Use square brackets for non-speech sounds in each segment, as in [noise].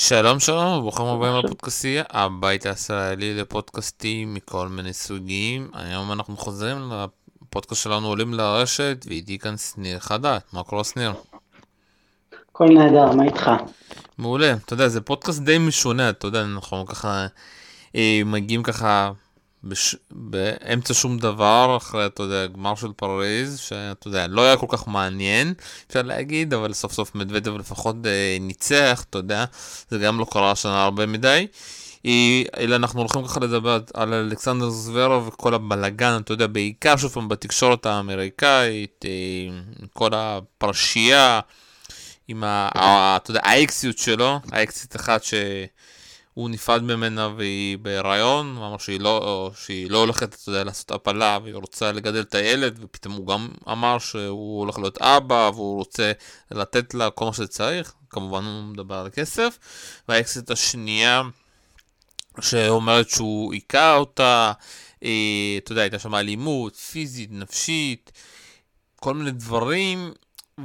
שלום שלום וברוכים הבאים לפודקאסטייה, הבית הישראלי לפודקאסטים מכל מיני סוגים. היום אנחנו חוזרים לפודקאסט שלנו עולים לרשת ואיתי כאן שניר חדד. מה קורה שניר? הכל נהדר, מה איתך? מעולה, אתה יודע זה פודקאסט די משונה, אתה יודע, אנחנו ככה אה, מגיעים ככה בש... באמצע שום דבר, אחרי, אתה יודע, גמר של פריז, שאתה יודע, לא היה כל כך מעניין, אפשר להגיד, אבל סוף סוף מדוודב לפחות אה, ניצח, אתה יודע, זה גם לא קרה השנה הרבה מדי. אה, אלא אנחנו הולכים ככה לדבר על אלכסנדר זוורוב וכל הבלגן, אתה יודע, בעיקר שוב פעם בתקשורת האמריקאית, אה, כל הפרשייה, עם ה... אתה יודע, האקסיות שלו, האקסית אחת ש... הוא נפרד ממנה והיא בהיריון, הוא אמר שהיא לא, שהיא לא הולכת, יודע, לעשות הפלה והיא רוצה לגדל את הילד, ופתאום הוא גם אמר שהוא הולך להיות אבא והוא רוצה לתת לה כל מה שצריך, כמובן הוא מדבר על כסף, והאקסיט השנייה שאומרת שהוא היכה אותה, אה, אתה יודע, הייתה שם אלימות פיזית, נפשית, כל מיני דברים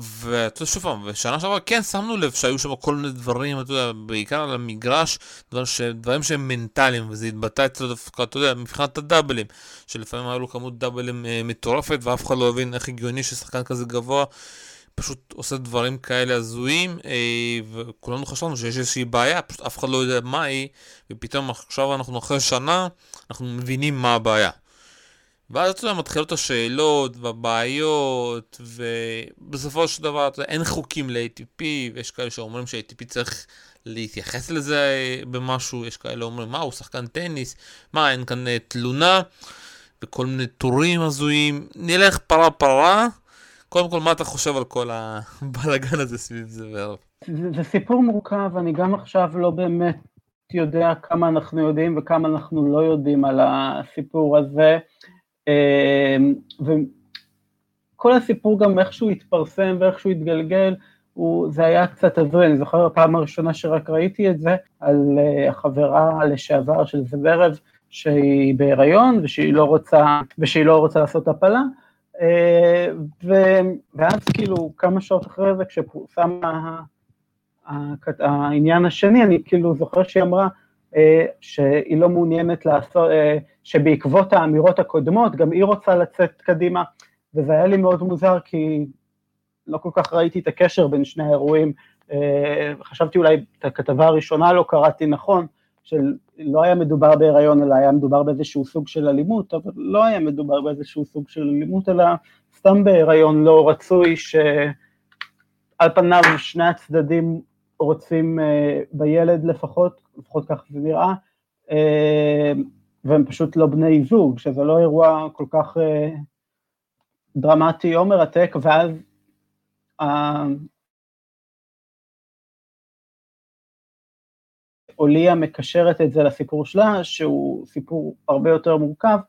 ואתה יודע, שוב פעם, בשנה שעברה כן שמנו לב שהיו שם כל מיני דברים, אתה יודע, בעיקר על המגרש, דברים, ש... דברים שהם מנטליים, וזה התבטא אצלו דווקא, אתה יודע, מבחינת הדאבלים, שלפעמים היה לו כמות דאבלים אה, מטורפת, ואף אחד לא הבין איך הגיוני ששחקן כזה גבוה פשוט עושה דברים כאלה הזויים, אה, וכולנו חשבנו שיש איזושהי בעיה, פשוט אף אחד לא יודע מה היא, ופתאום עכשיו אנחנו אחרי שנה, אנחנו מבינים מה הבעיה. ואז אתה יודע, מתחילות השאלות והבעיות, ובסופו של דבר אתה יודע, אין חוקים ל-ATP, ויש כאלה שאומרים ש-ATP צריך להתייחס לזה במשהו, יש כאלה אומרים, מה, הוא שחקן טניס, מה, אין כאן אה, תלונה, וכל מיני טורים הזויים. נלך פרה פרה. קודם כל, מה אתה חושב על כל הבלאגן הזה סביב זה וערב? זה, זה סיפור מורכב, אני גם עכשיו לא באמת יודע כמה אנחנו יודעים וכמה אנחנו לא יודעים על הסיפור הזה. אמ, וכל הסיפור גם איך שהוא התפרסם ואיך שהוא התגלגל, הוא, זה היה קצת הזוי, אני זוכר הפעם הראשונה שרק ראיתי את זה, על uh, החברה לשעבר של זוורב, שהיא בהיריון ושהיא לא רוצה, ושהיא לא רוצה לעשות הפלה, uh, ו, ואז כאילו כמה שעות אחרי זה כשפורסם העניין השני, אני כאילו זוכר שהיא אמרה, אה, שהיא לא מעוניינת לעשות, אה, שבעקבות האמירות הקודמות גם היא רוצה לצאת קדימה, וזה היה לי מאוד מוזר כי לא כל כך ראיתי את הקשר בין שני האירועים, אה, חשבתי אולי את הכתבה הראשונה לא קראתי נכון, שלא היה מדובר בהיריון אלא היה מדובר באיזשהו סוג של אלימות, אבל לא היה מדובר באיזשהו סוג של אלימות אלא סתם בהיריון לא רצוי שעל פניו שני הצדדים רוצים בילד לפחות, לפחות כך זה נראה, אה, והם פשוט לא בני זוג, שזה לא אירוע כל כך אה, דרמטי או מרתק, ואז אוליה מקשרת את זה לסיפור שלה, שהוא סיפור הרבה יותר מורכב.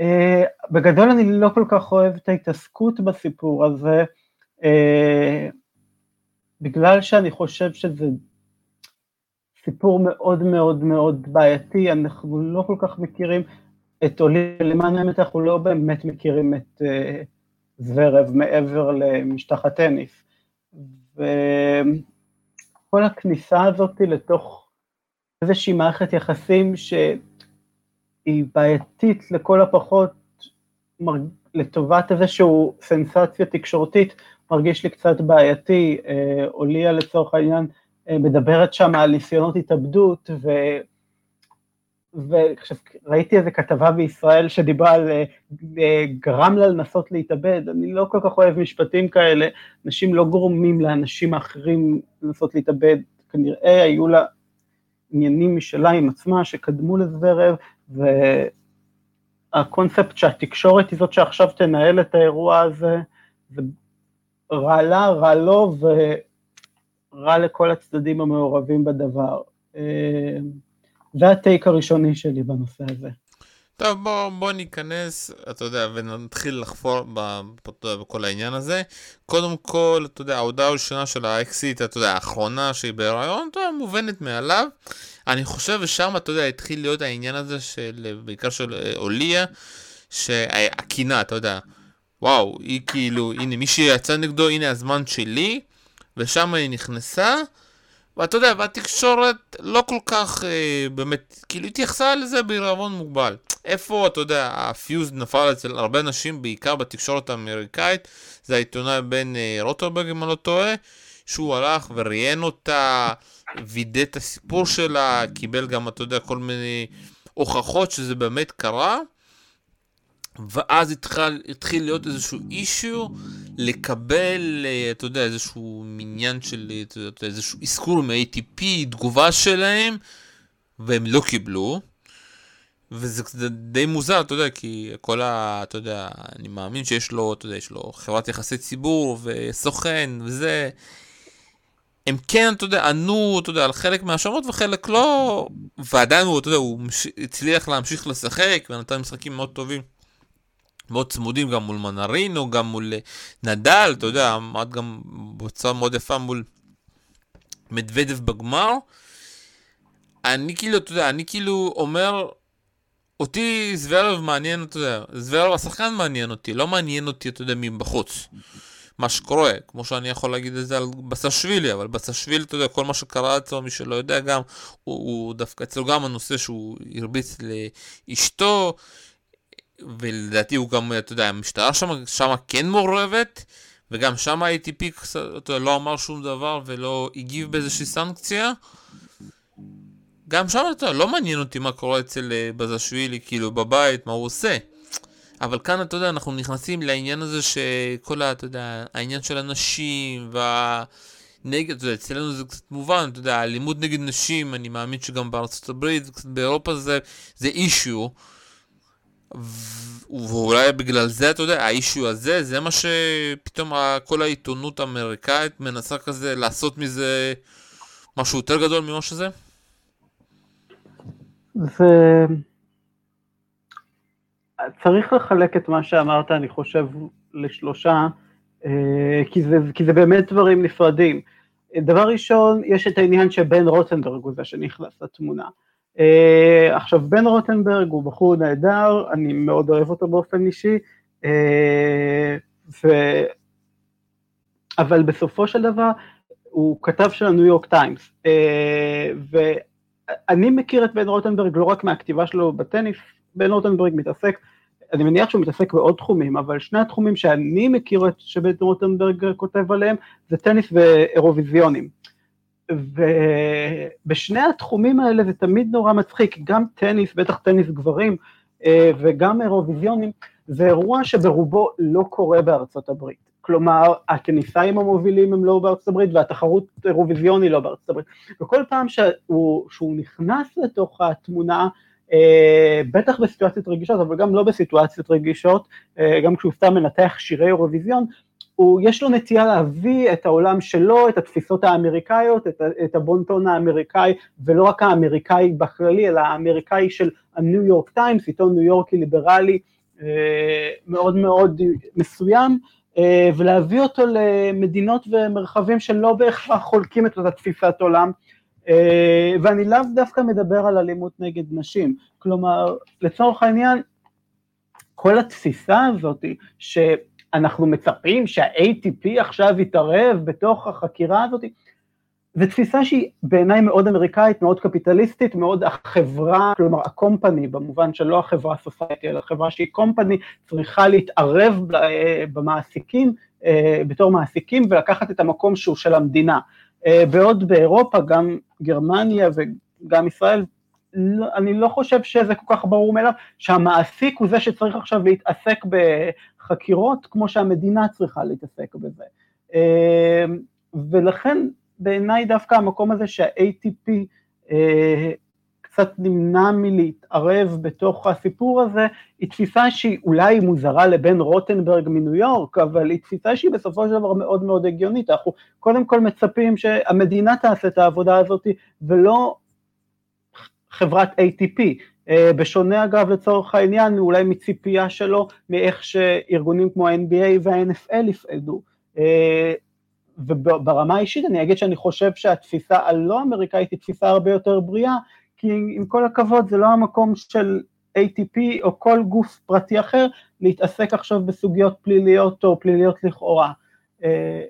אה, בגדול אני לא כל כך אוהב את ההתעסקות בסיפור הזה, בגלל שאני חושב שזה סיפור מאוד מאוד מאוד בעייתי, אנחנו לא כל כך מכירים את עולים, למען האמת אנחנו לא באמת מכירים את uh, זוורב מעבר למשטח הטניס. וכל הכניסה הזאת לתוך איזושהי מערכת יחסים שהיא בעייתית לכל הפחות לטובת איזושהי סנסציה תקשורתית, מרגיש לי קצת בעייתי, אוליה לצורך העניין אה, מדברת שם על ניסיונות התאבדות, ו... וראיתי איזה כתבה בישראל שדיברה על אה, אה, גרם לה לנסות להתאבד, אני לא כל כך אוהב משפטים כאלה, אנשים לא גורמים לאנשים האחרים לנסות להתאבד, כנראה היו לה עניינים משלה עם עצמה שקדמו לזוורב, והקונספט שהתקשורת היא זאת שעכשיו תנהל את האירוע הזה, זה רע לה, רע לו, רע לכל הצדדים המעורבים בדבר. אה, זה הטייק הראשוני שלי בנושא הזה. טוב, בוא, בוא ניכנס, אתה יודע, ונתחיל לחפור ב, בכל העניין הזה. קודם כל, אתה יודע, ההודעה הראשונה של האקסיט, אתה יודע, האחרונה שהיא בהיריון, אתה יודע, מובנת מאליו. אני חושב ששם, אתה יודע, התחיל להיות העניין הזה של, בעיקר של אה, אוליה, שהקינה, אתה יודע, וואו, היא כאילו, הנה, מי שיצא נגדו, הנה הזמן שלי, ושם היא נכנסה, ואתה יודע, והתקשורת לא כל כך אה, באמת, כאילו התייחסה לזה בעירבון מוגבל. איפה, אתה יודע, הפיוז נפל אצל הרבה אנשים, בעיקר בתקשורת האמריקאית, זה העיתונאי בן אה, רוטרברג, אם אני לא טועה, שהוא הלך וראיין אותה, וידא את הסיפור שלה, קיבל גם, אתה יודע, כל מיני הוכחות שזה באמת קרה. ואז התחיל, התחיל להיות איזשהו אישיו לקבל, אה, אתה יודע, איזשהו מניין של, אתה יודע, איזשהו אזכור מ-ATP, תגובה שלהם, והם לא קיבלו. וזה די מוזר, אתה יודע, כי כל ה... אתה יודע, אני מאמין שיש לו, אתה יודע, יש לו חברת יחסי ציבור וסוכן וזה. הם כן, אתה יודע, ענו, אתה יודע, על חלק מהשאלות וחלק לא, ועדיין הוא, אתה יודע, הוא הצליח להמשיך לשחק ונתן משחקים מאוד טובים. מאוד צמודים גם מול מנרינו, גם מול אה, נדל, אתה יודע, עמד גם בצורה מאוד יפה מול מדוודב בגמר. אני כאילו, אתה יודע, אני כאילו אומר, אותי זוורב מעניין, אתה יודע, זוורב השחקן מעניין אותי, לא מעניין אותי, אתה יודע, מבחוץ. מה שקורה, כמו שאני יכול להגיד את זה על בסשווילי, אבל בסשווילי, אתה יודע, כל מה שקרה אצלו, מי שלא יודע גם, הוא, הוא דווקא אצלו גם הנושא שהוא הרביץ לאשתו, ולדעתי הוא גם, אתה יודע, המשטרה שם, שם כן מעורבת, וגם שם ה-ATP לא אמר שום דבר ולא הגיב באיזושהי סנקציה. גם שם, אתה לא מעניין אותי מה קורה אצל אה, בזשווילי, כאילו, בבית, מה הוא עושה. אבל כאן, אתה יודע, אנחנו נכנסים לעניין הזה שכל, ה, אתה יודע, העניין של הנשים, וה... נגד, אתה יודע, אצלנו זה קצת מובן, אתה יודע, אלימות נגד נשים, אני מאמין שגם בארצות הברית, באירופה זה, זה אישיו. ואולי בגלל זה, אתה יודע, האישו הזה, זה מה שפתאום כל העיתונות האמריקאית מנסה כזה לעשות מזה משהו יותר גדול ממה שזה? זה... צריך לחלק את מה שאמרת, אני חושב, לשלושה, אה, כי זה, כי זה באמת דברים נפרדים. דבר ראשון, יש את העניין שבן רוטנברג הוא זה שנכנס לתמונה. אה, עכשיו, בן רוטנברג הוא בחור נהדר, אני מאוד אוהב אותו באופן אישי, אה, ו... אבל בסופו של דבר הוא כתב של הניו יורק טיימס, אה, ואני מכיר את בן רוטנברג לא רק מהכתיבה שלו בטניס, בן רוטנברג מתעסק, אני מניח שהוא מתעסק בעוד תחומים, אבל שני התחומים שאני מכיר שבן רוטנברג כותב עליהם זה טניס ואירוויזיונים. ובשני התחומים האלה זה תמיד נורא מצחיק, גם טניס, בטח טניס גברים, אה, וגם אירוויזיונים, זה אירוע שברובו לא קורה בארצות הברית. כלומר, הטניסאים המובילים הם לא בארצות הברית, והתחרות אירוויזיון היא לא בארצות הברית. וכל פעם שהוא, שהוא נכנס לתוך התמונה, אה, בטח בסיטואציות רגישות, אבל גם לא בסיטואציות רגישות, אה, גם כשהוא סתם מנתח שירי אירוויזיון, הוא, יש לו נטייה להביא את העולם שלו, את התפיסות האמריקאיות, את, את הבונטון האמריקאי, ולא רק האמריקאי בכללי, אלא האמריקאי של הניו יורק טיימס, עיתון ניו יורקי ליברלי אה, מאוד מאוד מסוים, אה, ולהביא אותו למדינות ומרחבים שלא בהכרח חולקים את אותה תפיסת עולם. אה, ואני לאו דווקא מדבר על אלימות נגד נשים, כלומר, לצורך העניין, כל התפיסה הזאת, ש... אנחנו מצפים שה-ATP עכשיו יתערב בתוך החקירה הזאת, זו תפיסה שהיא בעיניי מאוד אמריקאית, מאוד קפיטליסטית, מאוד החברה, כלומר הקומפני, במובן שלא החברה סוסייטי, אלא החברה שהיא קומפני, צריכה להתערב במעסיקים, אה, בתור מעסיקים, ולקחת את המקום שהוא של המדינה. אה, בעוד באירופה, גם גרמניה וגם ישראל, לא, אני לא חושב שזה כל כך ברור מאליו, שהמעסיק הוא זה שצריך עכשיו להתעסק חקירות כמו שהמדינה צריכה להתעסק בזה. אמ, ולכן בעיניי דווקא המקום הזה שה-ATP אה, קצת נמנע מלהתערב בתוך הסיפור הזה, היא תפיסה שהיא אולי מוזרה לבן רוטנברג מניו יורק, אבל היא תפיסה שהיא בסופו של דבר מאוד מאוד הגיונית. אנחנו קודם כל מצפים שהמדינה תעשה את העבודה הזאת, ולא חברת ATP. אה, בשונה אגב לצורך העניין אולי מציפייה שלו מאיך שארגונים כמו ה-NBA וה-NFL יפעלו. אה, וברמה האישית אני אגיד שאני חושב שהתפיסה הלא אמריקאית היא תפיסה הרבה יותר בריאה, כי עם כל הכבוד זה לא המקום של ATP או כל גוף פרטי אחר להתעסק עכשיו בסוגיות פליליות או פליליות לכאורה. אה,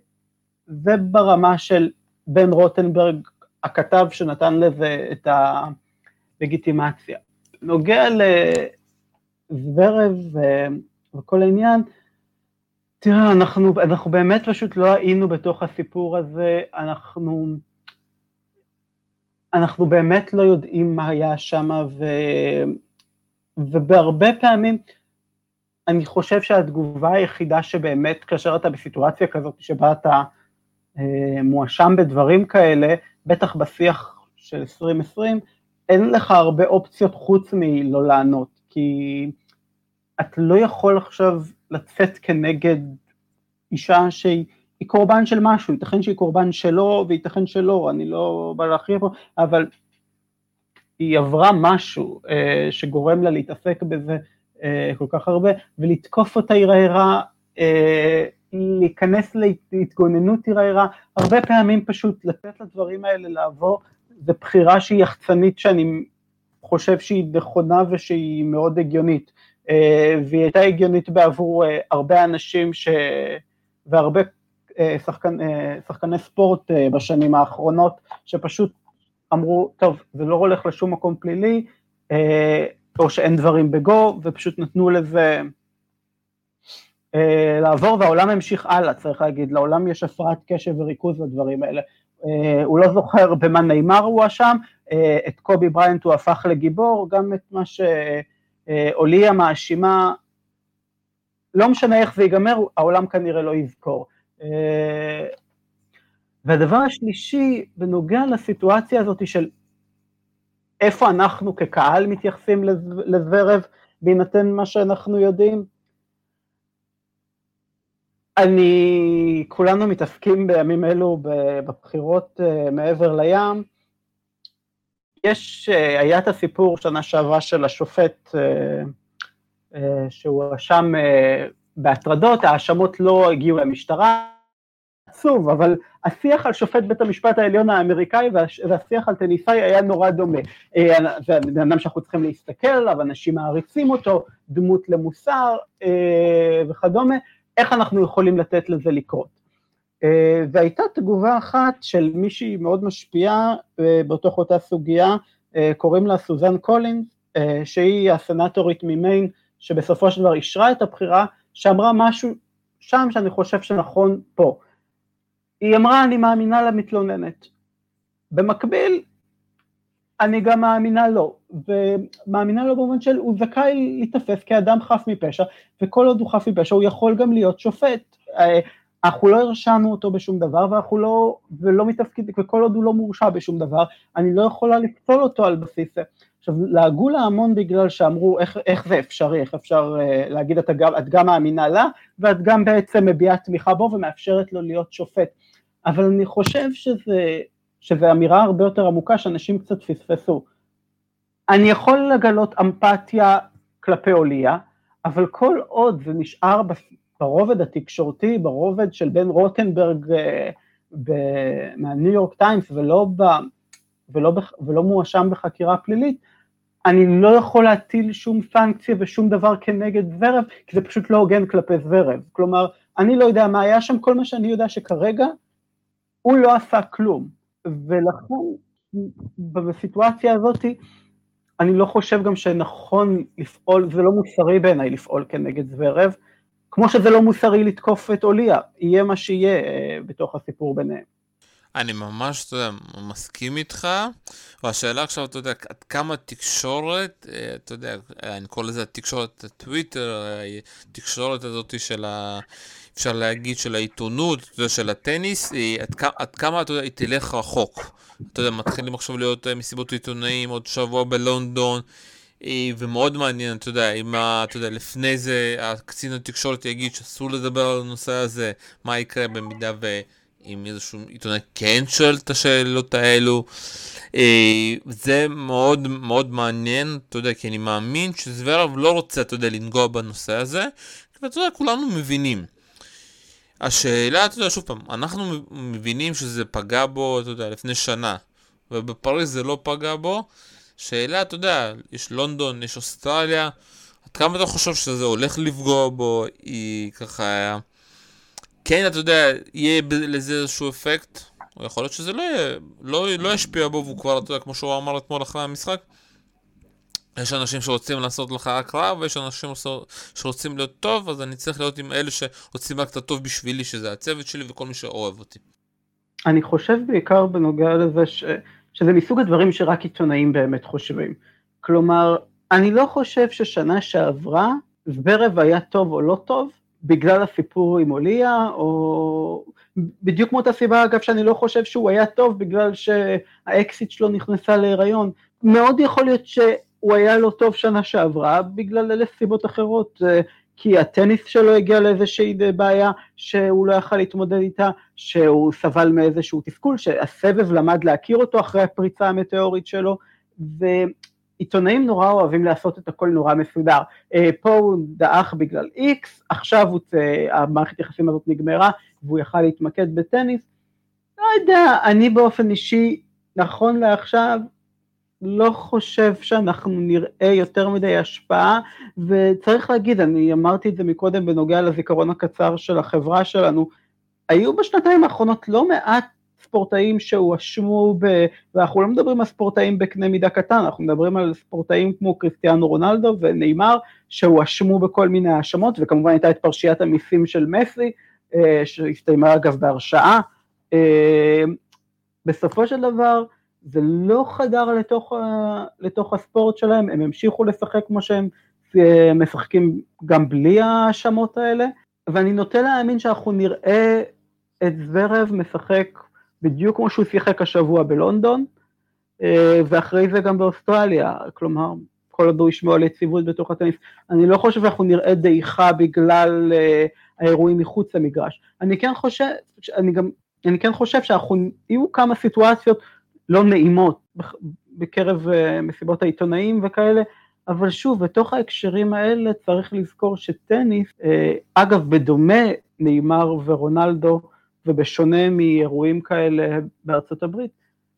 זה ברמה של בן רוטנברג הכתב שנתן לזה את הלגיטימציה. נוגע לזוורב וכל העניין, תראה, אנחנו, אנחנו באמת פשוט לא היינו בתוך הסיפור הזה, אנחנו, אנחנו באמת לא יודעים מה היה שם, ובהרבה פעמים אני חושב שהתגובה היחידה שבאמת, כאשר אתה בסיטואציה כזאת שבה אתה אה, מואשם בדברים כאלה, בטח בשיח של 2020, אין לך הרבה אופציות חוץ מלא לענות, כי את לא יכול עכשיו לצאת כנגד אישה שהיא קורבן של משהו, ייתכן שהיא קורבן שלו וייתכן שלא, אני לא בא להכריע פה, אבל היא עברה משהו אה, שגורם לה להתעסק בזה אה, כל כך הרבה, ולתקוף אותה ייראה רע, אה, להיכנס להתגוננות ייראה רע, הרבה פעמים פשוט לתת לדברים האלה לעבור, זו בחירה שהיא יחצנית שאני חושב שהיא נכונה ושהיא מאוד הגיונית, אה, והיא הייתה הגיונית בעבור אה, הרבה אנשים ש... והרבה אה, שחקן, שחקני ספורט אה, בשנים האחרונות, שפשוט אמרו, טוב, זה לא הולך לשום מקום פלילי, אה, או שאין דברים בגו, ופשוט נתנו לזה אה, לעבור, והעולם המשיך הלאה, צריך להגיד, לעולם יש הפרעת קשב וריכוז לדברים האלה. אה, הוא לא זוכר במה נאמר הוא אה, את קובי בריינט הוא הפך לגיבור, גם את מה שאוליה מאשימה, לא משנה איך זה ייגמר, העולם כנראה לא יזכור. והדבר השלישי, בנוגע לסיטואציה הזאת של איפה אנחנו כקהל מתייחסים לזוורב, בהינתן מה שאנחנו יודעים, אני, כולנו מתעסקים בימים אלו בבחירות אה, מעבר לים. יש, אה, היה את הסיפור שנה שעברה של השופט אה, שהואשם בהטרדות, ההאשמות לא הגיעו למשטרה, עצוב, אבל השיח על שופט בית המשפט העליון האמריקאי והשיח על טניסאי היה נורא דומה. זה בן אדם שאנחנו צריכים להסתכל עליו, אנשים מעריצים אותו, דמות למוסר וכדומה, איך אנחנו יכולים לתת לזה לקרות. אה, והייתה תגובה אחת של מישהי מאוד משפיעה אה, בתוך אותה סוגיה, אה, קוראים לה סוזן קולינס, שהיא הסנטורית ממיין, שבסופו של דבר אישרה את הבחירה, שאמרה משהו שם שאני חושב שנכון פה. היא אמרה, אני מאמינה למתלוננת. במקביל, אני גם מאמינה לו, ומאמינה לו במובן של הוא זכאי להיתפס כאדם חף מפשע, וכל עוד הוא חף מפשע הוא יכול גם להיות שופט. אה, אנחנו לא הרשענו אותו בשום דבר, ואנחנו לא, ולא מתפקיד, וכל עוד הוא לא מורשע בשום דבר, אני לא יכולה לפסול אותו על בסיס זה. עכשיו, לעגו לה המון בגלל שאמרו איך, איך זה אפשרי, איך אפשר uh, להגיד את, גם, את גם מאמינה לה, ואת גם בעצם מביעה תמיכה בו ומאפשרת לו להיות שופט. אבל אני חושב שזה שזו אמירה הרבה יותר עמוקה שאנשים קצת פספסו. אני יכול לגלות אמפתיה כלפי עוליה, אבל כל עוד זה נשאר ברובד התקשורתי, ברובד של בן רוטנברג אה, מהניו יורק טיימס ולא, ב, ולא, ולא מואשם בחקירה פלילית, אני לא יכול להטיל שום סנקציה ושום דבר כנגד זוורב, כי זה פשוט לא הוגן כלפי זוורב. כלומר, אני לא יודע מה היה שם, כל מה שאני יודע שכרגע הוא לא עשה כלום. ולכן בסיטואציה הזאת אני לא חושב גם שנכון לפעול, זה לא מוסרי בעיניי לפעול כנגד זוורב, כמו שזה לא מוסרי לתקוף את אוליה, יהיה מה שיהיה אה, בתוך הסיפור ביניהם. אני ממש, אתה יודע, מסכים איתך, והשאלה עכשיו, אתה יודע, עד כמה תקשורת, אה, אתה יודע, אני קורא לזה התקשורת הטוויטר, התקשורת הזאת של ה... אפשר להגיד, של העיתונות, אתה יודע, של הטניס, היא, עד, כמה, אתה יודע, היא תלך רחוק. אתה יודע, מתחילים עכשיו להיות אה, מסיבות עיתונאים עוד שבוע בלונדון, ומאוד מעניין, אתה יודע, אם, אתה יודע, לפני זה הקצין התקשורת יגיד שאסור לדבר על הנושא הזה, מה יקרה במידה ו... אם איזשהו עיתונאי כן שואל את השאלות האלו. אה, זה מאוד מאוד מעניין, אתה יודע, כי אני מאמין שזוורב לא רוצה, אתה יודע, לנגוע בנושא הזה, ואתה יודע, כולנו מבינים. השאלה, אתה יודע, שוב פעם, אנחנו מבינים שזה פגע בו, אתה יודע, לפני שנה, ובפריז זה לא פגע בו. שאלה, אתה יודע, יש לונדון, יש אוסטרליה, עד כמה אתה חושב שזה הולך לפגוע בו, היא ככה... כן, אתה יודע, יהיה לזה איזשהו אפקט, או יכול להיות שזה לא, יהיה, לא, לא ישפיע בו, והוא כבר, אתה יודע, כמו שהוא אמר אתמול אחרי המשחק, יש אנשים שרוצים לעשות לך רק רע, ויש אנשים שרוצים להיות טוב, אז אני צריך להיות עם אלה שרוצים רק את הטוב בשבילי, שזה הצוות שלי וכל מי שאוהב אותי. אני חושב בעיקר בנוגע לזה ש... שזה מסוג הדברים שרק עיתונאים באמת חושבים. כלומר, אני לא חושב ששנה שעברה זברב היה טוב או לא טוב בגלל הסיפור עם אוליה, או בדיוק מאותה סיבה אגב שאני לא חושב שהוא היה טוב בגלל שהאקסיט שלו נכנסה להיריון. מאוד יכול להיות שהוא היה לא טוב שנה שעברה בגלל אלף סיבות אחרות, כי הטניס שלו הגיע לאיזושהי בעיה שהוא לא יכל להתמודד איתה, שהוא סבל מאיזשהו תסכול, שהסבב למד להכיר אותו אחרי הפריצה המטאורית שלו, ועיתונאים נורא אוהבים לעשות את הכל נורא מסודר. אה, פה הוא דעך בגלל איקס, עכשיו הוא, המערכת יחסים הזאת נגמרה, והוא יכל להתמקד בטניס. לא יודע, אני באופן אישי, נכון לעכשיו, לא חושב שאנחנו נראה יותר מדי השפעה, וצריך להגיד, אני אמרתי את זה מקודם בנוגע לזיכרון הקצר של החברה שלנו, היו בשנתיים האחרונות לא מעט ספורטאים שהואשמו ב... ואנחנו לא מדברים על ספורטאים בקנה מידה קטן, אנחנו מדברים על ספורטאים כמו קריסטיאנו רונלדו ונאמר, שהואשמו בכל מיני האשמות, וכמובן הייתה את פרשיית המיסים של מסי, אה, שהסתיימה אגב בהרשעה. אה, בסופו של דבר, זה לא חדר לתוך, לתוך הספורט שלהם, הם המשיכו לשחק כמו שהם אה, משחקים גם בלי ההאשמות האלה, ואני נוטה להאמין שאנחנו נראה את זוורב משחק בדיוק כמו שהוא שיחק השבוע בלונדון, אה, ואחרי זה גם באוסטרליה, כלומר, כל עוד הוא ישמעו על יציבות בתוך הטניס. אני לא חושב שאנחנו נראה דעיכה בגלל אה, האירועים מחוץ למגרש. אני כן חושב, אני גם, אני כן חושב שאנחנו, יהיו כמה סיטואציות לא נעימות בקרב אה, מסיבות העיתונאים וכאלה, אבל שוב, בתוך ההקשרים האלה צריך לזכור שטניס, אגב, בדומה נאמר ורונלדו, ובשונה מאירועים כאלה בארצות הברית,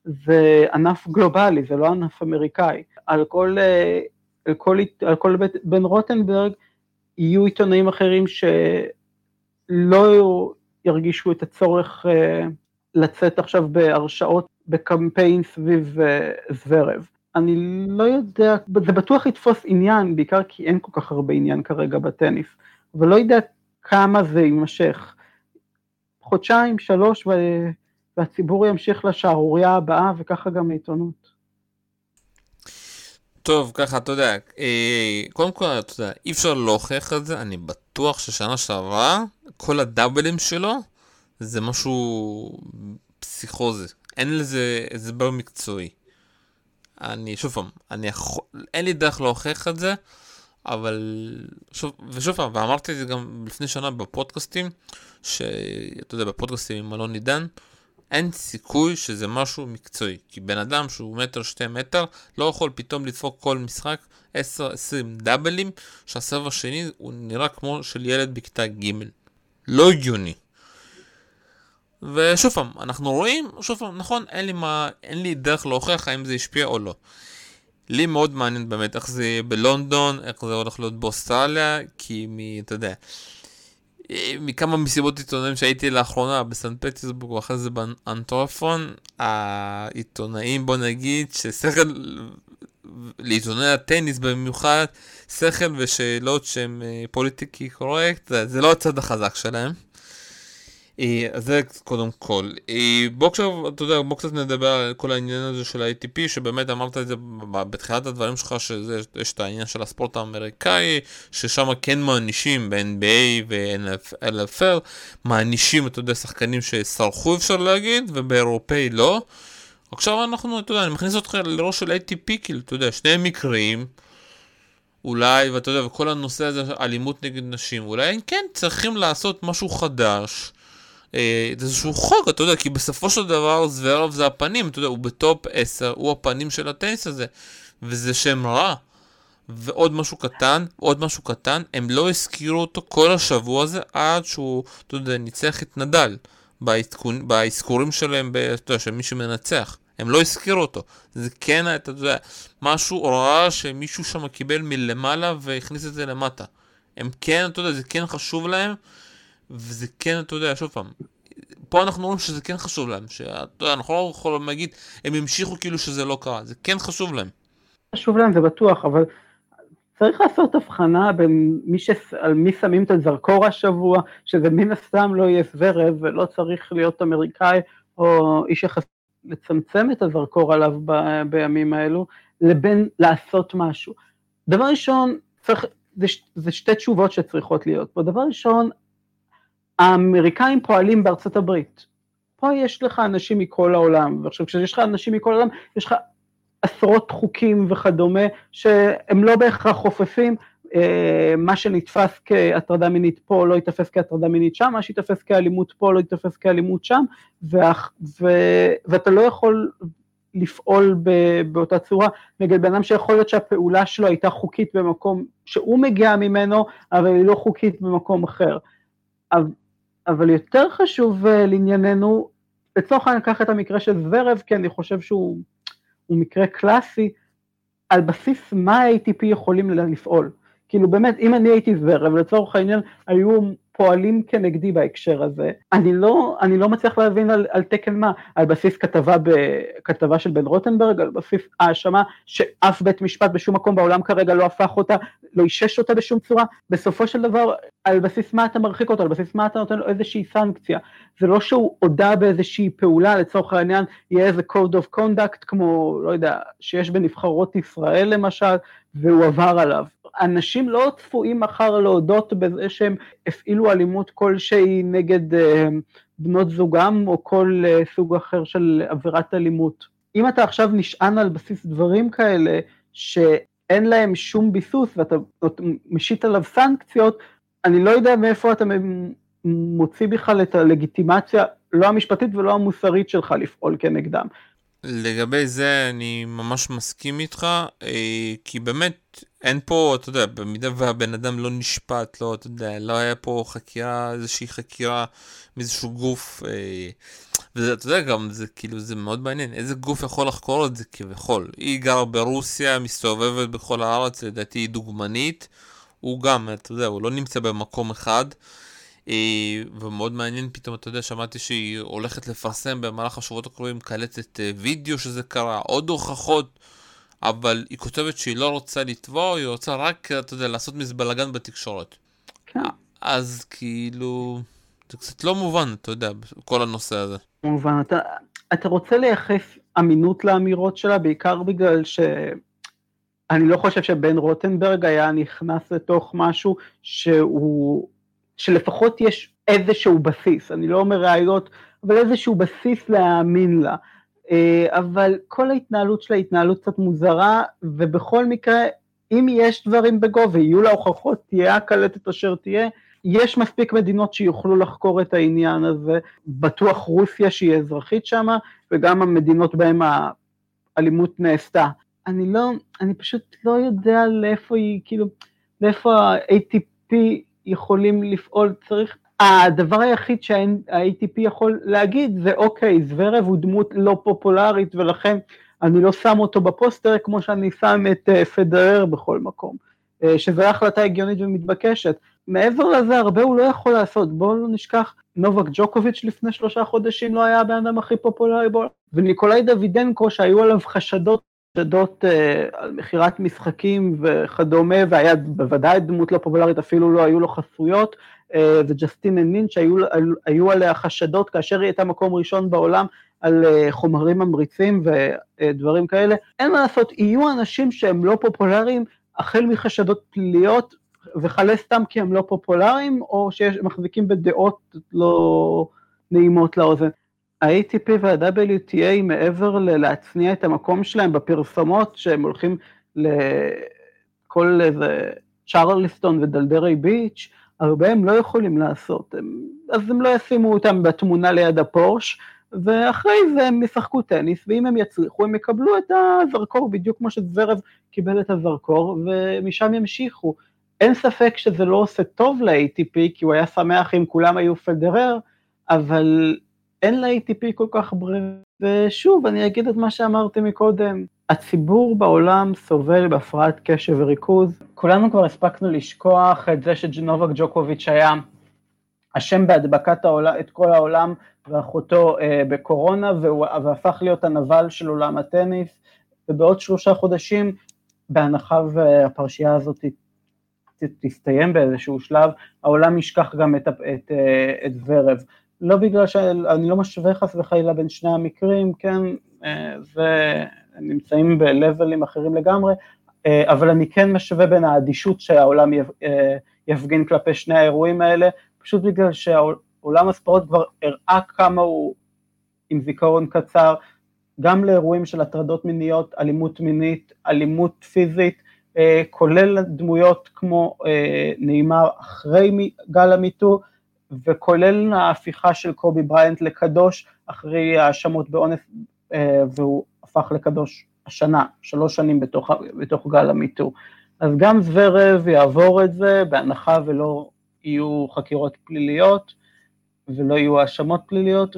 זה ענף גלובלי, זה לא ענף אמריקאי. על כל, אה, על כל, על כל בית, בן רוטנברג יהיו עיתונאים אחרים שלא ירגישו את הצורך לצאת עכשיו בהרשאות בקמפיין סביב uh, זוורב. אני לא יודע, זה בטוח יתפוס עניין, בעיקר כי אין כל כך הרבה עניין כרגע בטניס, אבל לא יודע כמה זה יימשך. חודשיים, שלוש, והציבור ימשיך לשערורייה הבאה, וככה גם לעיתונות. טוב, ככה, אתה יודע, אה, קודם כל, אתה יודע, אי אפשר להוכיח את זה, אני בטוח ששנה שעברה, כל הדאבלים שלו, זה משהו פסיכוזי. אין לזה הסבר מקצועי. אני, שוב פעם, אני יכול, אין לי דרך להוכיח את זה, אבל, שוב, ושוב פעם, ואמרתי את זה גם לפני שנה בפודקאסטים, שאתה יודע, בפודקאסטים עם אלון עידן, אין סיכוי שזה משהו מקצועי. כי בן אדם שהוא מטר, שתי מטר, לא יכול פתאום לדפוק כל משחק 10-20 דאבלים, שהסבב השני הוא נראה כמו של ילד בכיתה ג'. לא הגיוני. ושוב פעם, אנחנו רואים, שוב פעם, נכון, אין לי, מה, אין לי דרך להוכיח האם זה השפיע או לא. לי מאוד מעניין באמת איך זה יהיה בלונדון, איך זה הולך להיות באוסטרליה, כי מ... אתה יודע, מכמה מסיבות עיתונאים שהייתי לאחרונה בסן פטיסבורג ואחרי זה באנטרופון, העיתונאים בוא נגיד ששכל, לעיתונאי הטניס במיוחד, שכל ושאלות שהם אה, פוליטיקי קורקט, זה לא הצד החזק שלהם. אה, אז זה קודם כל. אה, בוא עכשיו, אתה יודע, בוא קצת נדבר על כל העניין הזה של ה-ATP, שבאמת אמרת את זה בתחילת הדברים שלך, שיש את העניין של הספורט האמריקאי, ששם כן מענישים ב-NBA ו-NFL, מענישים, אתה יודע, שחקנים שסרחו אפשר להגיד, ובאירופאי לא. עכשיו אנחנו, אתה יודע, אני מכניס אותך לראש של ATP, כאילו, אתה יודע, שני מקרים. אולי, ואתה יודע, וכל הנושא הזה אלימות נגד נשים, אולי כן צריכים לעשות משהו חדש, איזשהו חוק, אתה יודע, כי בסופו של דבר זוורב זה הפנים, אתה יודע, הוא בטופ 10, הוא הפנים של הטניס הזה, וזה שם רע. ועוד משהו קטן, עוד משהו קטן, הם לא הזכירו אותו כל השבוע הזה עד שהוא, אתה יודע, ניצח את נדל באזכורים שלהם, אתה יודע, של מי שמנצח. הם לא הזכירו אותו. זה כן, אתה יודע, משהו רע שמישהו שם קיבל מלמעלה והכניס את זה למטה. הם כן, אתה יודע, זה כן חשוב להם, וזה כן, אתה יודע, שוב פעם, פה אנחנו רואים שזה כן חשוב להם, שאתה יודע, אנחנו לא יכולים להגיד, הם המשיכו כאילו שזה לא קרה, זה כן חשוב להם. חשוב להם זה בטוח, אבל צריך לעשות הבחנה בין מי ש... על מי שמים את הזרקור השבוע, שזה מן הסתם לא יהיה זרב ולא צריך להיות אמריקאי או איש יחס... לצמצם את הזרקור עליו ב... בימים האלו, לבין לעשות משהו. דבר ראשון, צריך, זה, זה שתי תשובות שצריכות להיות פה. דבר ראשון, האמריקאים פועלים בארצות הברית. פה יש לך אנשים מכל העולם, ועכשיו כשיש לך אנשים מכל העולם, יש לך עשרות חוקים וכדומה, שהם לא בהכרח חופפים, אה, מה שנתפס כהטרדה מינית פה לא ייתפס כהטרדה מינית שם, מה שיתפס כאלימות פה לא ייתפס כאלימות שם, וה, ו, ואתה לא יכול לפעול ב, באותה צורה נגד בן אדם שיכול להיות שהפעולה שלו הייתה חוקית במקום שהוא מגיע ממנו, אבל היא לא חוקית במקום אחר. אבל יותר חשוב אה, לענייננו, לצורך העניין קח את המקרה של זוורב, כי אני חושב שהוא מקרה קלאסי, על בסיס מה ה-ATP יכולים לפעול. כאילו באמת, אם אני הייתי זוורב, לצורך העניין, היו פועלים כנגדי בהקשר הזה. אני לא, אני לא מצליח להבין על, על תקן מה, על בסיס כתבה, ב, כתבה של בן רוטנברג, על בסיס האשמה שאף בית משפט בשום מקום בעולם כרגע לא הפך אותה, לא אישש אותה בשום צורה, בסופו של דבר, על בסיס מה אתה מרחיק אותו, על בסיס מה אתה נותן לו איזושהי סנקציה. זה לא שהוא הודה באיזושהי פעולה, לצורך העניין, יהיה איזה code of conduct, כמו, לא יודע, שיש בנבחרות ישראל למשל, והוא עבר עליו. אנשים לא צפויים מחר להודות בזה שהם הפעילו אלימות כלשהי נגד אה, בנות זוגם או כל אה, סוג אחר של עבירת אלימות. אם אתה עכשיו נשען על בסיס דברים כאלה שאין להם שום ביסוס ואתה משית עליו סנקציות, אני לא יודע מאיפה אתה מוציא בכלל את הלגיטימציה, לא המשפטית ולא המוסרית שלך לפעול כנגדם. לגבי זה אני ממש מסכים איתך, אה, כי באמת אין פה, אתה יודע, במידה והבן אדם לא נשפט, לא, אתה יודע, לא היה פה חקירה, איזושהי חקירה מאיזשהו גוף, אה, ואתה יודע גם, זה כאילו, זה מאוד מעניין, איזה גוף יכול לחקור את זה כביכול? היא גרה ברוסיה, מסתובבת בכל הארץ, לדעתי היא דוגמנית, הוא גם, אתה יודע, הוא לא נמצא במקום אחד. אה, ומאוד מעניין פתאום, אתה יודע, שמעתי שהיא הולכת לפרסם במהלך השבועות הקרובים קלטת אה, וידאו שזה קרה, עוד הוכחות, אבל היא כותבת שהיא לא רוצה לתבוע, היא רוצה רק, אתה יודע, לעשות מזה בלאגן בתקשורת. כן. אז כאילו, זה קצת לא מובן, אתה יודע, כל הנושא הזה. מובן, אתה, אתה רוצה לייחס אמינות לאמירות שלה, בעיקר בגלל ש... אני לא חושב שבן רוטנברג היה נכנס לתוך משהו שהוא שלפחות יש איזשהו בסיס, אני לא אומר ראיות, אבל איזשהו בסיס להאמין לה. אה, אבל כל ההתנהלות שלה היא התנהלות קצת מוזרה, ובכל מקרה, אם יש דברים בגו ויהיו לה הוכחות, תהיה הקלטת אשר תהיה, יש מספיק מדינות שיוכלו לחקור את העניין הזה, בטוח רוסיה שהיא אזרחית שם, וגם המדינות בהן האלימות נעשתה. אני לא, אני פשוט לא יודע לאיפה היא, כאילו, לאיפה ה-ATP יכולים לפעול, צריך, הדבר היחיד שה-ATP יכול להגיד זה אוקיי, זוורב הוא דמות לא פופולרית ולכן אני לא שם אותו בפוסטר כמו שאני שם את uh, פדרר בכל מקום, uh, שזו החלטה הגיונית ומתבקשת. מעבר לזה הרבה הוא לא יכול לעשות, בואו לא נשכח, נובק ג'וקוביץ' לפני שלושה חודשים לא היה הבן אדם הכי פופולרי בו, וניקולאי דוידנקו שהיו עליו חשדות חשדות uh, על מכירת משחקים וכדומה, והיה בוודאי דמות לא פופולרית, אפילו לא היו לו חסויות, uh, וג'סטין הנין שהיו היו עליה חשדות כאשר היא הייתה מקום ראשון בעולם על uh, חומרים ממריצים ודברים כאלה. אין מה לעשות, יהיו אנשים שהם לא פופולריים החל מחשדות פליליות, וכלה סתם כי הם לא פופולריים, או שמחזיקים בדעות לא נעימות לאוזן. ה-ATP וה-WTA מעבר ללהצניע את המקום שלהם בפרסומות שהם הולכים לכל איזה צ'רליסטון ודלדרי ביץ', הרבה הם לא יכולים לעשות, הם, אז הם לא ישימו אותם בתמונה ליד הפורש, ואחרי זה הם ישחקו טניס, ואם הם יצליחו הם יקבלו את הזרקור, בדיוק כמו שזוורב קיבל את הזרקור, ומשם ימשיכו. אין ספק שזה לא עושה טוב ל-ATP, כי הוא היה שמח אם כולם היו פדרר, אבל אין ל-ATP כל כך ברירה. ושוב, אני אגיד את מה שאמרתי מקודם, הציבור בעולם סובל בהפרעת קשב וריכוז. כולנו כבר הספקנו לשכוח את זה שג'נובק ג'וקוביץ' היה אשם בהדבקת העולם, את כל העולם ואחותו אה, בקורונה והוא, והפך להיות הנבל של עולם הטניס, ובעוד שלושה חודשים, בהנחה והפרשייה הזאת תסתיים באיזשהו שלב, העולם ישכח גם את, את, אה, את ורב. לא בגלל שאני לא משווה חס וחלילה בין שני המקרים, כן, ונמצאים אה, ב-levels אחרים לגמרי, אה, אבל אני כן משווה בין האדישות שהעולם יפגין כלפי שני האירועים האלה, פשוט בגלל שעולם הספורט כבר הראה כמה הוא עם זיכרון קצר, גם לאירועים של הטרדות מיניות, אלימות מינית, אלימות פיזית, אה, כולל דמויות כמו אה, נאמר אחרי גל המיטו, וכולל ההפיכה של קובי בריינט לקדוש אחרי האשמות באונס, אה, והוא הפך לקדוש השנה, שלוש שנים בתוך, בתוך גל המיטו. אז גם זוורב יעבור את זה, בהנחה ולא יהיו חקירות פליליות, ולא יהיו האשמות פליליות,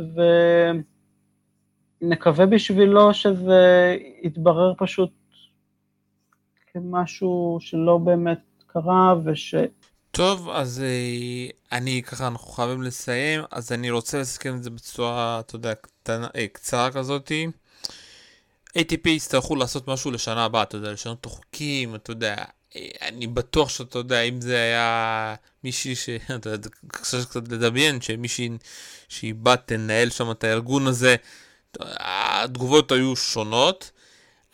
ונקווה בשבילו שזה יתברר פשוט כמשהו שלא באמת קרה, וש... טוב, אז אה, אני ככה, אנחנו חייבים לסיים, אז אני רוצה לסכם את זה בצורה, אתה יודע, קטנה, אה, קצרה כזאתי. ATP יצטרכו לעשות משהו לשנה הבאה, אתה יודע, לשנות את החוקים, אתה יודע, אה, אני בטוח שאתה יודע, אם זה היה מישהי ש... [laughs] אתה יודע, קשה קצת לדמיין, שמישהי שהיא בת תנהל שם את הארגון הזה, התגובות היו שונות.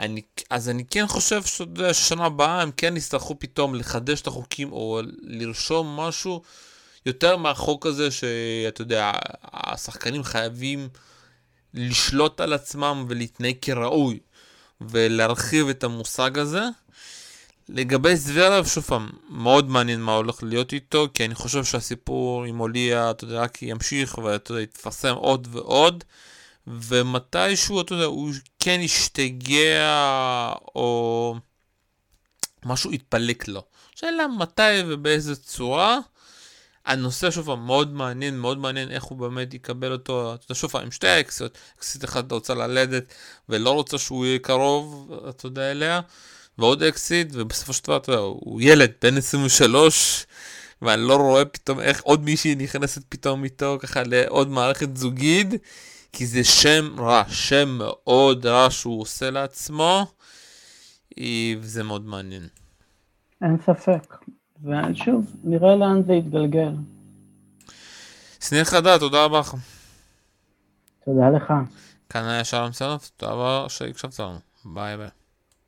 אני, אז אני כן חושב ששנה הבאה הם כן יצטרכו פתאום לחדש את החוקים או לרשום משהו יותר מהחוק הזה שאתה יודע, השחקנים חייבים לשלוט על עצמם ולהתנהג כראוי ולהרחיב את המושג הזה. לגבי זוורב, שוב פעם, מאוד מעניין מה הולך להיות איתו, כי אני חושב שהסיפור עם אוליה, אתה יודע, רק ימשיך ואתה יודע, יתפרסם עוד ועוד. ומתישהו, אתה יודע, הוא כן ישתגע, או משהו יתפלק לו. שאלה מתי ובאיזה צורה. הנושא שוב מאוד מעניין, מאוד מעניין איך הוא באמת יקבל אותו, אתה יודע, שוב עם שתי האקסיות, אקסית אחת רוצה ללדת ולא רוצה שהוא יהיה קרוב, אתה יודע, אליה, ועוד אקסיט, ובסופו של דבר, אתה יודע, הוא ילד, בן 23, ואני לא רואה פתאום איך עוד מישהי נכנסת פתאום איתו ככה לעוד מערכת זוגית. כי זה שם רע, שם מאוד רע שהוא עושה לעצמו, וזה מאוד מעניין. אין ספק. ושוב, נראה לאן זה יתגלגל. סניר חדה, תודה רבה לך. תודה לך. כאן היה שלום סלף, תודה רבה שהקשבת לנו. ביי ביי.